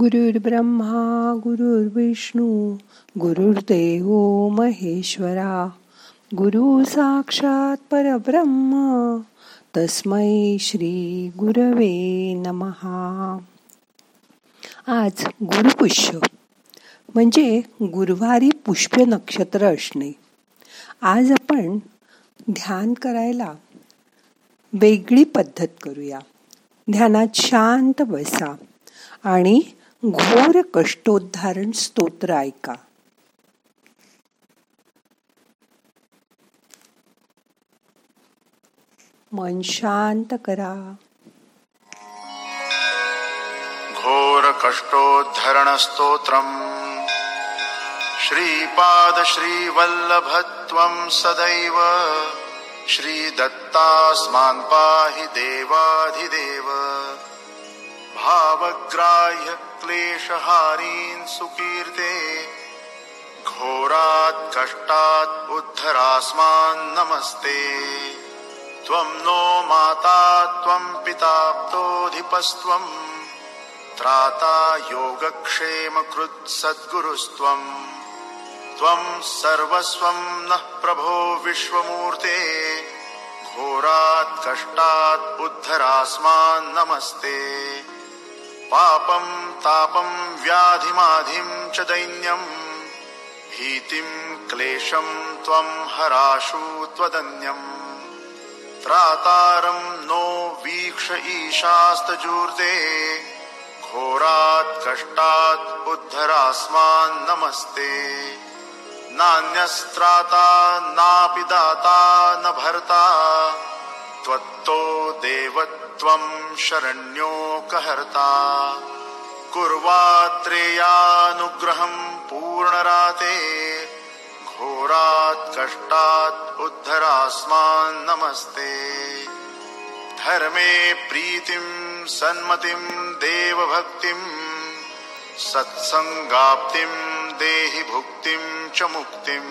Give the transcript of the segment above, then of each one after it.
गुरुर्ब्रह्मा गुरुर्विष्णू गुरुर्देव महेश्वरा गुरु साक्षात परब्रह्म तस्मै श्री गुरवे नमहा. आज गुरुपुष्य म्हणजे गुरुवारी पुष्य नक्षत्र असणे. आज आपण ध्यान करायला वेगळी पद्धत करूया. ध्यानात शांत बसा आणि घोर कष्टोद्धारण स्तोत्र ऐका मन शांत करा। घोर कष्टोद्धरण स्तोत्रम। श्रीपाद श्रीवल्लभत्वं सदैव। श्रीदत्तास्मान् पाहि देवाधिदेव। भावग्राह्य क्लेशहारीन् सुकीर्ते घोरात् कष्टात् उद्धरास्मान् नमस्ते। त्वं नो माता त्वं पिताप्तोऽधिपस्त्वम् त्राता योगक्षेमकृत् सद्गुरुस्त्वम् त्वं सर्वस्वं नः प्रभो विश्वमूर्ते घोरात् कष्टात् उद्धरास्मान् नमस्ते। पापं तापं व्याधिमाधिं च दैन्यम् भीतिं क्लेशं त्वं हराशु त्वदन्यम् त्रातारं नो वीक्ष ईशास्तजूर्ते। घोरात् कष्टात् उद्धरास्मान् नमस्ते। नान्यस्त्राता नापि दाता न भर्ता। त्वत्तो देवत् शरण्यो कहर्ता। कुर्वात्रेयानुग्रहं पूर्णराते। घोरात् कष्टात् उद्धरास्मान् नमस्ते। धर्मे प्रीतिं सन्मतिं देवभक्तिं। सत्सङ्गाप्तिं देहि भुक्तिं च मुक्तिं।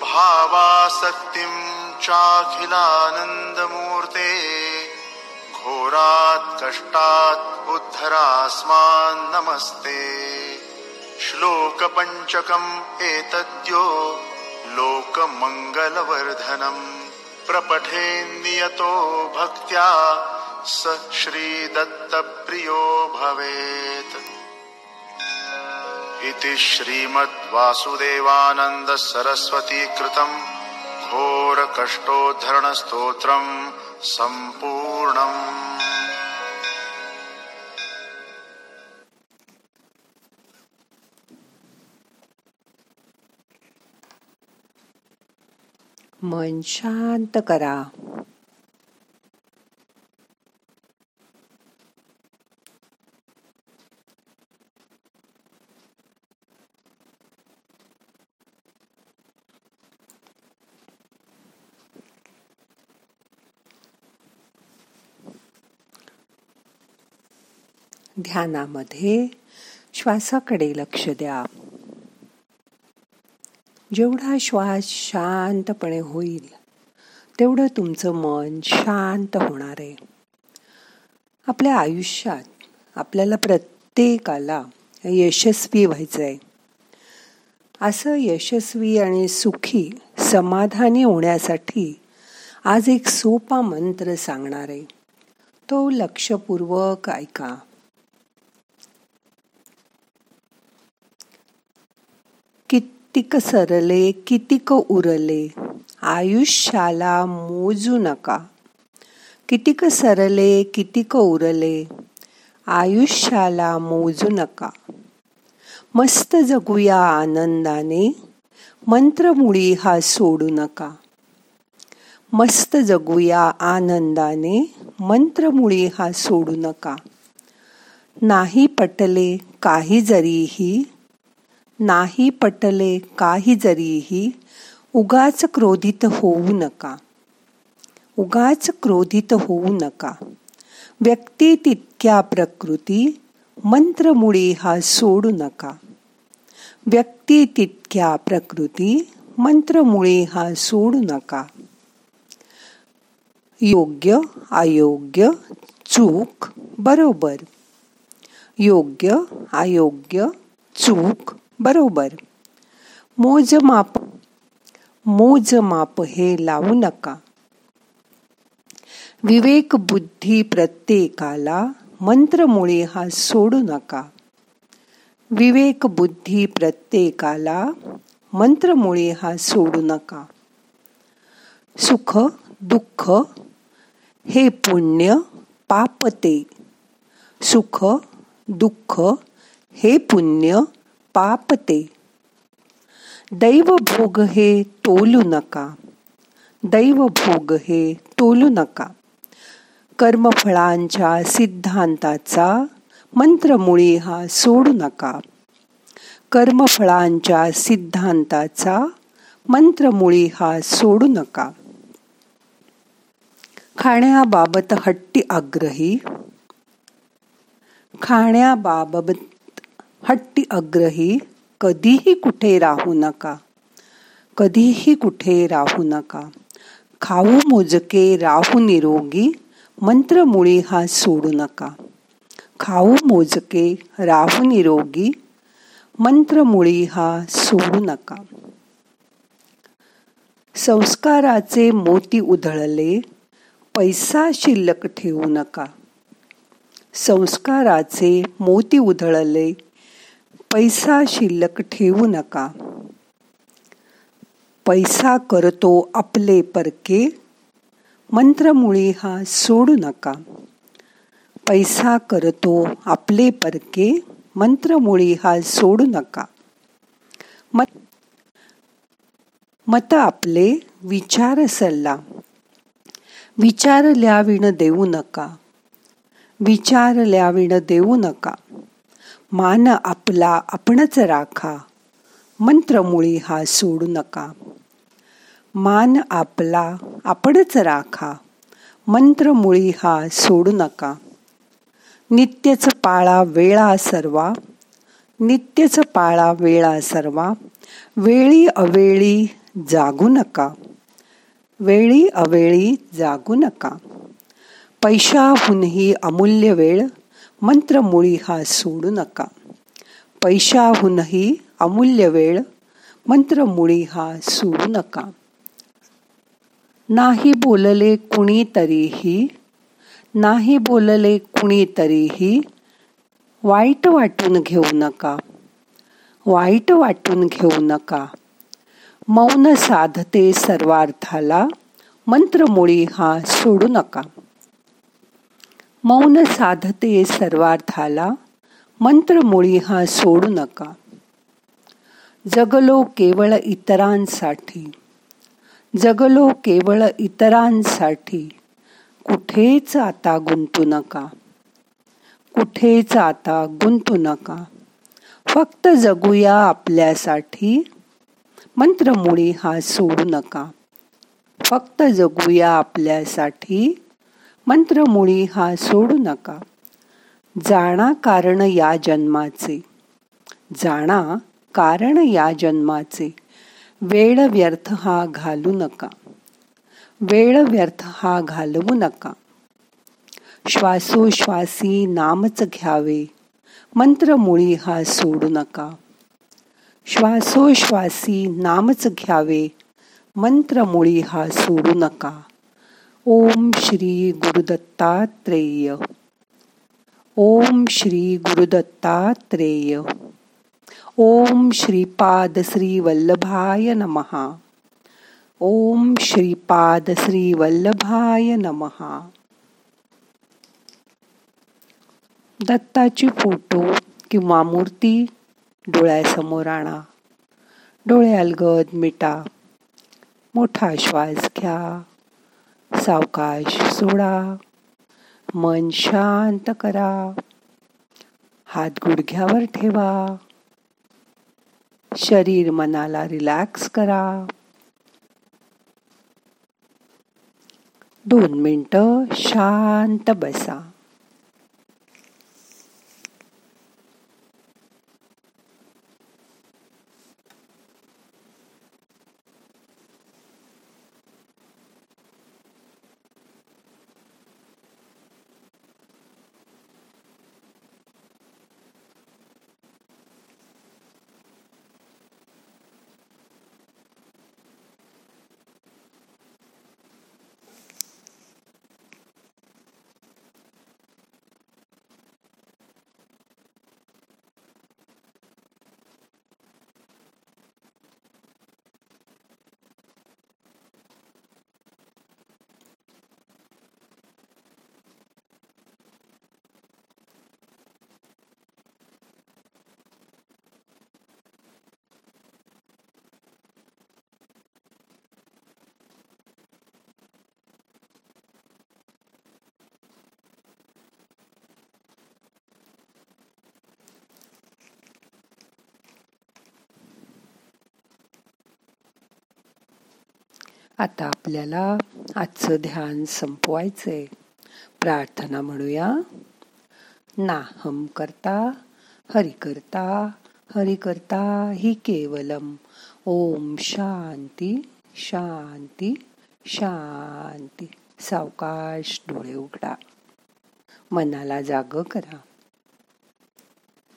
भावासक्तिं चाखिलानन्दमूर्ते। घोरात् कष्टात् उद्धरास्मान् नमस्ते. श्लोकपञ्चकम् एतद्यो लोकमङ्गलवर्धनम्। प्रपठेन्नियतो भक्त्या स श्रीदत्तप्रियो भवेत्। इति श्रीमद्वासुदेवानन्दसरस्वती कृतम् घोरकष्टोद्धरणस्तोत्रम् सम्पूर्णम् मन शांत करा. ध्यानामध्ये श्वासाकडे लक्ष द्या. जेवढा श्वास शांतपणे होईल तेवढं तुमचं मन शांत होणार आहे. आपल्या आयुष्यात आपल्याला प्रत्येकाला यशस्वी व्हायचं आहे असं यशस्वी आणि सुखी समाधानी होण्यासाठी आज एक सोपा मंत्र सांगणार आहे. तो लक्षपूर्वक ऐका. कितीक सरले कितीक उरले. आयुष्याला मोजू नका. कितीक सरले कितीक उरले. आयुष्याला मोजू नका. मस्त जगूया आनंदाने. मंत्रमुळी हा सोडू नका. मस्त जगूया आनंदाने. मंत्रमुळी हा सोडू नका. नाही पटले काही जरीही नाही पटले काही जरीही उगाच क्रोधित होऊ नका. उगाच क्रोधित होऊ नका. व्यक्ती तितक्या प्रकृती मंत्रमुळी हा सोडू नका. व्यक्ती तितक्या प्रकृती मंत्रमुळी हा सोडू नका. योग्य अयोग्य चूक बरोबर. योग्य अयोग्य चूक बरोबर. मोजमाप मोजमाप हे लावू नका. विवेक बुद्धी प्रत्येकाला मंत्रमुळे हा सोडू नका. विवेक बुद्धी प्रत्येकाला मंत्रमुळे हा सोडू नका. सुख दुःख हे पुण्य पापते सुख दुःख हे पुण्य पापते. दैव भोग हे तोलू नका. दैव भोग हे तोलू नका. कर्मफळांच्या सिद्धांताचा मंत्रमुळी हा सोडू नका. कर्मफळांच्या सिद्धांताचा मंत्रमुळी हा सोडू नका. खाण्याबाबत हट्टी आग्रही. खाण्याबाबत हट्टी अग्रही कधीही कुठे राहू नका. कधीही कुठे राहू नका. खाऊ मोजके राहू निरोगी मंत्रमुळी हा सोडू नका. खाऊ मोजके राहू निरोगी मंत्रमुळी हा सोडू नका. संस्काराचे मोती उधळले पैसा शिल्लक ठेवू नका. संस्काराचे मोती उधळले पैसा शिल्लक ठेवू नका. पैसा करतो आपले परके मंत्रमुळी हा सोडू नका. पैसा करतो आपले परके मंत्रमुळी हा सोडू नका. मत आपले विचार सल्ला. विचारल्याविण देऊ नका. विचारल्याविण देऊ नका. मान आपला आपणच राखा. मंत्रमुळी हा सोडू नका. मान आपला आपणच राखा. मंत्रमुळी हा सोडू नका. नित्यच पाळा वेळा सर्वा. नित्यच पाळा वेळा सर्वा. वेळी अवेळी जागू नका. वेळी अवेळी जागू नका. पैशाहूनही अमूल्य वेळ मंत्रमुळी हा सोडू नका. पैशाहूनही अमूल्य वेळ मंत्रमुळी हा सोडू नका. नाही बोलले कुणी तरीही नाही बोलले कुणी तरीही वाईट वाटून घेऊ नका. वाईट वाटून घेऊ नका. मौन साधते सर्वार्थाला मंत्रमुळी हा सोडू नका. मौन साधते सर्वार्थाला मंत्रमुळी हा सोडू नका. जगलो केवळ इतरांसाठी जगलो केवळ इतरांसाठी कुठेच आता गुंतू नका. कुठेच आता गुंतू नका. फक्त जगूया आपल्यासाठी मंत्रमुळी हा सोडू नका. फक्त जगूया आपल्यासाठी मंत्रमुळी हा सोडू नका. जाणा कारण या जन्माचे. जाणा कारण या जन्माचे. वेळ व्यर्थ हा घालू नका. वेळ व्यर्थ हा घालवू नका. श्वासोश्वासी नामच घ्यावे. मंत्रमुळी हा सोडू नका. श्वासोश्वासी नामच घ्यावे. मंत्रमुळी हा सोडू नका. ओम श्री गुरुदत्तात्रेय। ओम श्री गुरुदत्तात्रेय। ओम श्रीपाद श्री वल्लभाय नमहा ओम श्रीपाद श्री वल्लभाय नमहा दत्ताची फोटो किंवा मूर्ती डोळ्यासमोर आणा. डोळे अलगद मिटा. मोठा श्वास घ्या. सावकाश सोडा मन शांत करा हात गुडघ्यावर ठेवा शरीर मनाला रिलॅक्स करा. दोन मिनटं शांत बसा. आता आपल्याला आजचं ध्यान संपवायचंय. प्रार्थना म्हणूया. नाहम करता हरि करता हरि करता हि केवलम. ओम शांती शांती शांती. सावकाश डोळे उघडा. मनाला जाग करा.